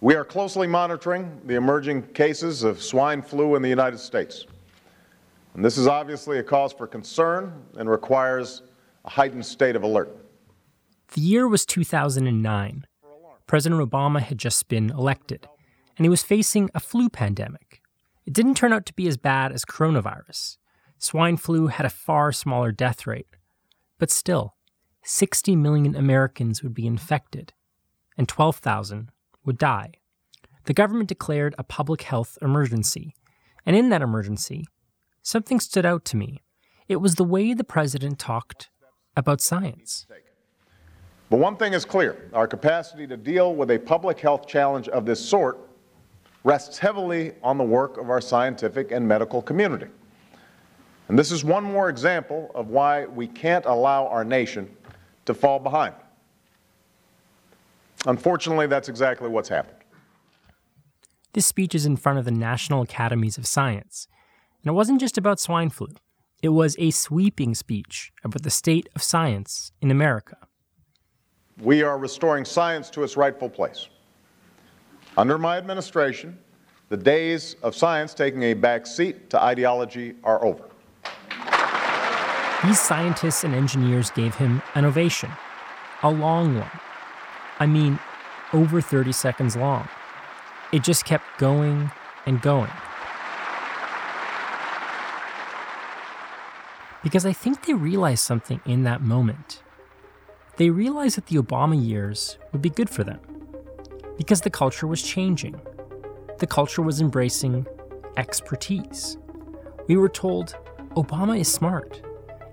We are closely monitoring the emerging cases of swine flu in the United States. And this is obviously a cause for concern and requires a heightened state of alert. The year was 2009. President Obama had just been elected, and he was facing a flu pandemic. It didn't turn out to be as bad as coronavirus. Swine flu had a far smaller death rate. But still, 60 million Americans would be infected, and 12,000 would die. The government declared a public health emergency, and in that emergency, something stood out to me. It was the way the president talked about science. But one thing is clear our capacity to deal with a public health challenge of this sort rests heavily on the work of our scientific and medical community. And this is one more example of why we can't allow our nation to fall behind. Unfortunately, that's exactly what's happened. This speech is in front of the National Academies of Science. And it wasn't just about swine flu, it was a sweeping speech about the state of science in America. We are restoring science to its rightful place. Under my administration, the days of science taking a back seat to ideology are over. These scientists and engineers gave him an ovation, a long one. I mean, over 30 seconds long. It just kept going and going. Because I think they realized something in that moment. They realized that the Obama years would be good for them. Because the culture was changing. The culture was embracing expertise. We were told Obama is smart,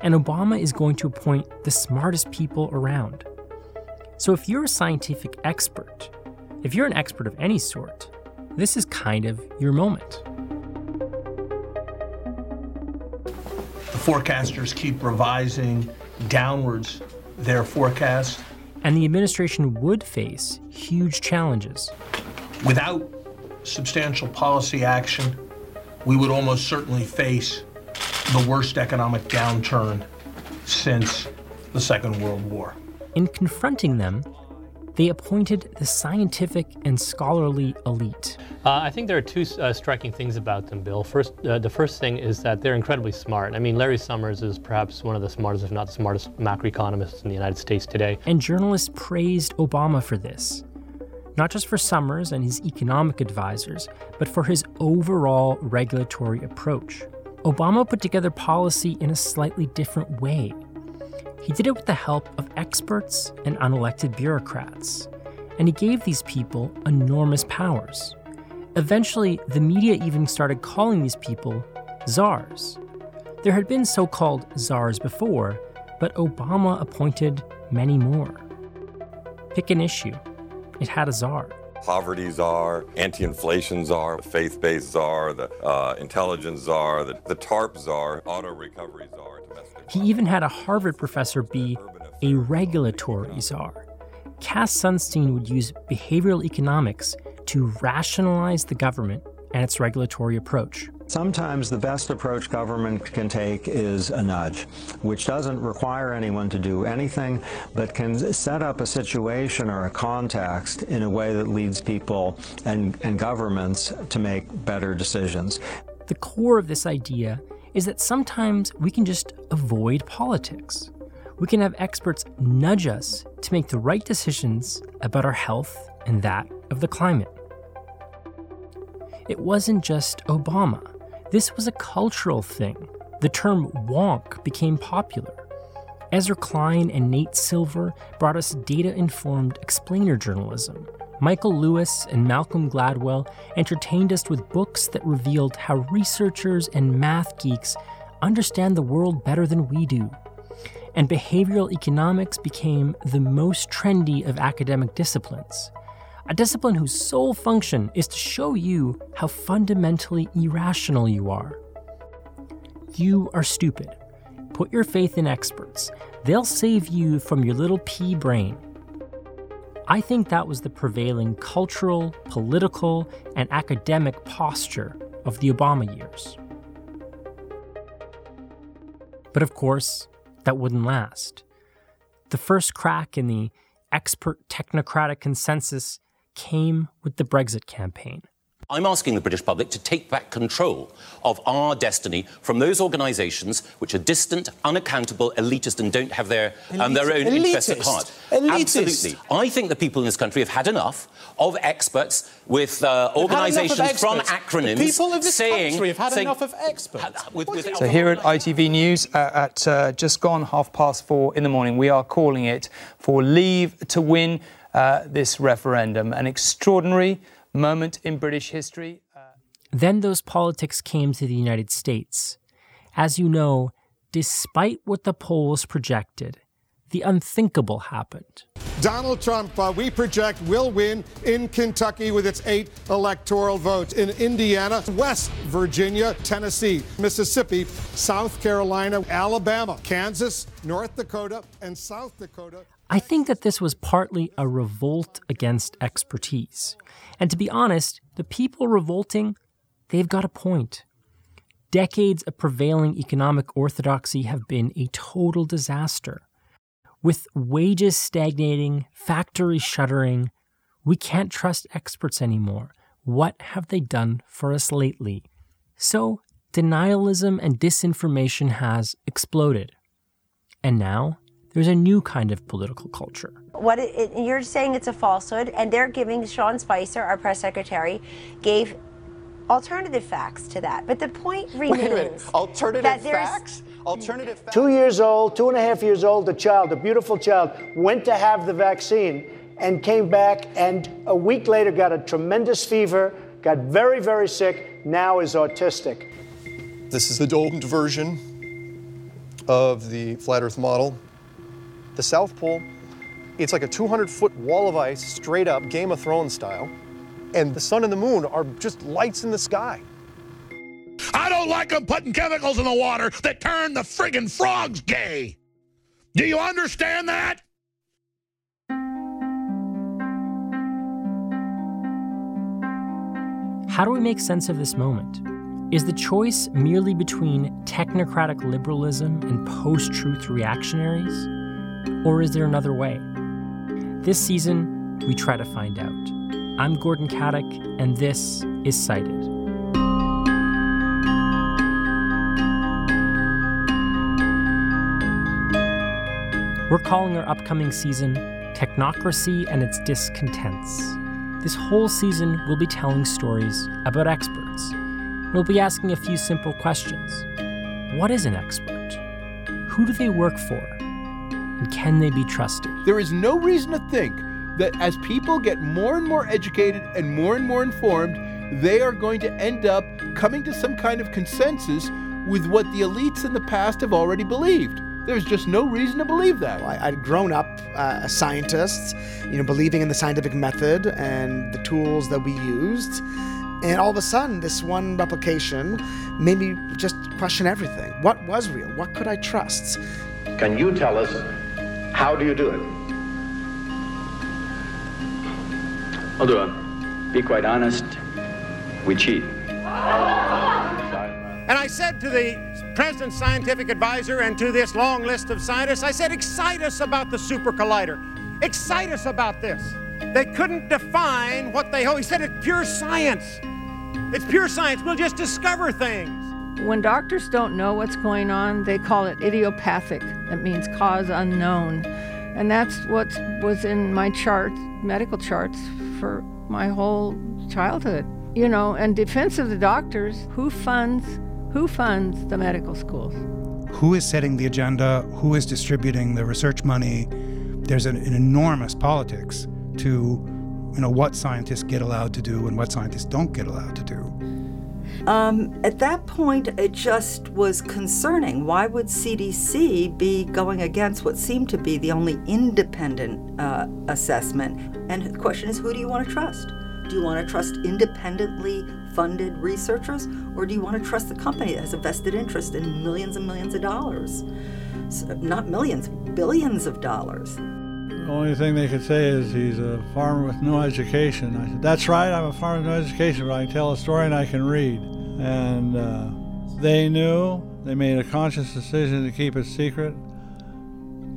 and Obama is going to appoint the smartest people around. So if you're a scientific expert, if you're an expert of any sort, this is kind of your moment. The forecasters keep revising downwards their forecast. And the administration would face huge challenges. Without substantial policy action, we would almost certainly face the worst economic downturn since the Second World War. In confronting them, they appointed the scientific and scholarly elite. Uh, I think there are two uh, striking things about them, Bill. First, uh, the first thing is that they're incredibly smart. I mean, Larry Summers is perhaps one of the smartest, if not the smartest, macroeconomists in the United States today. And journalists praised Obama for this. Not just for Summers and his economic advisors, but for his overall regulatory approach. Obama put together policy in a slightly different way. He did it with the help of experts and unelected bureaucrats, and he gave these people enormous powers. Eventually, the media even started calling these people czars. There had been so called czars before, but Obama appointed many more. Pick an issue, it had a czar poverty czar, anti-inflation czar, faith-based czar, the uh, intelligence czar, the, the TARP czar, auto recovery czar. He even had a Harvard professor be a regulatory czar. Cass Sunstein would use behavioral economics to rationalize the government and its regulatory approach. Sometimes the best approach government can take is a nudge, which doesn't require anyone to do anything, but can set up a situation or a context in a way that leads people and, and governments to make better decisions. The core of this idea is that sometimes we can just avoid politics. We can have experts nudge us to make the right decisions about our health and that of the climate. It wasn't just Obama. This was a cultural thing. The term wonk became popular. Ezra Klein and Nate Silver brought us data informed explainer journalism. Michael Lewis and Malcolm Gladwell entertained us with books that revealed how researchers and math geeks understand the world better than we do. And behavioral economics became the most trendy of academic disciplines. A discipline whose sole function is to show you how fundamentally irrational you are. You are stupid. Put your faith in experts. They'll save you from your little pea brain. I think that was the prevailing cultural, political, and academic posture of the Obama years. But of course, that wouldn't last. The first crack in the expert technocratic consensus came with the Brexit campaign. I'm asking the British public to take back control of our destiny from those organisations which are distant, unaccountable, elitist, and don't have their, um, their own elitist. interests at heart. Elitist. Absolutely. I think the people in this country have had enough of experts with uh, organisations from acronyms The people of this saying, country have had saying- enough of experts. with- with- So here at ITV News uh, at uh, just gone half past four in the morning, we are calling it for leave to win uh, this referendum. An extraordinary moment in British history. Uh, Then those politics came to the United States. As you know, despite what the polls projected, the unthinkable happened. Donald Trump, uh, we project, will win in Kentucky with its eight electoral votes. In Indiana, West Virginia, Tennessee, Mississippi, South Carolina, Alabama, Kansas, North Dakota, and South Dakota. I think that this was partly a revolt against expertise. And to be honest, the people revolting, they've got a point. Decades of prevailing economic orthodoxy have been a total disaster. With wages stagnating, factories shuttering, we can't trust experts anymore. What have they done for us lately? So, denialism and disinformation has exploded. And now, there's a new kind of political culture. What it, it- you're saying it's a falsehood, and they're giving Sean Spicer, our press secretary, gave alternative facts to that. But the point remains Wait a minute. Alternative that facts? Alternative? Two years old, two and a half years old, a child, a beautiful child, went to have the vaccine and came back and a week later got a tremendous fever, got very, very sick, now is autistic. This is the domed version of the flat Earth model. The South Pole, it's like a 200 foot wall of ice, straight up, Game of Thrones style. And the sun and the moon are just lights in the sky. Don't like them putting chemicals in the water that turn the friggin' frogs gay. Do you understand that? How do we make sense of this moment? Is the choice merely between technocratic liberalism and post truth reactionaries? Or is there another way? This season, we try to find out. I'm Gordon Katic, and this is Cited. We're calling our upcoming season Technocracy and Its Discontents. This whole season, we'll be telling stories about experts. We'll be asking a few simple questions What is an expert? Who do they work for? And can they be trusted? There is no reason to think that as people get more and more educated and more and more informed, they are going to end up coming to some kind of consensus with what the elites in the past have already believed. There's just no reason to believe that. I, I'd grown up uh, as scientists, you know, believing in the scientific method and the tools that we used. And all of a sudden, this one replication made me just question everything. What was real? What could I trust? Can you tell us how do you do it? I'll do it. Be quite honest, we cheat. And I said to the president's scientific advisor and to this long list of scientists, I said, excite us about the super collider. Excite us about this. They couldn't define what they hold. He said it's pure science. It's pure science. We'll just discover things. When doctors don't know what's going on, they call it idiopathic. That means cause unknown. And that's what was in my charts, medical charts, for my whole childhood. You know, and defense of the doctors, who funds who funds the medical schools? Who is setting the agenda? Who is distributing the research money? There's an, an enormous politics to you know what scientists get allowed to do and what scientists don't get allowed to do. Um, at that point, it just was concerning. Why would CDC be going against what seemed to be the only independent uh, assessment? And the question is, who do you want to trust? Do you want to trust independently funded researchers, or do you want to trust the company that has a vested interest in millions and millions of dollars? So, not millions, billions of dollars. The only thing they could say is he's a farmer with no education. I said, That's right, I'm a farmer with no education, but I can tell a story and I can read. And uh, they knew, they made a conscious decision to keep it secret.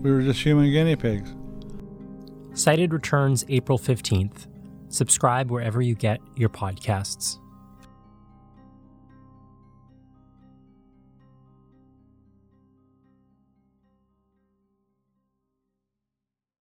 We were just human guinea pigs. Cited returns April 15th. Subscribe wherever you get your podcasts.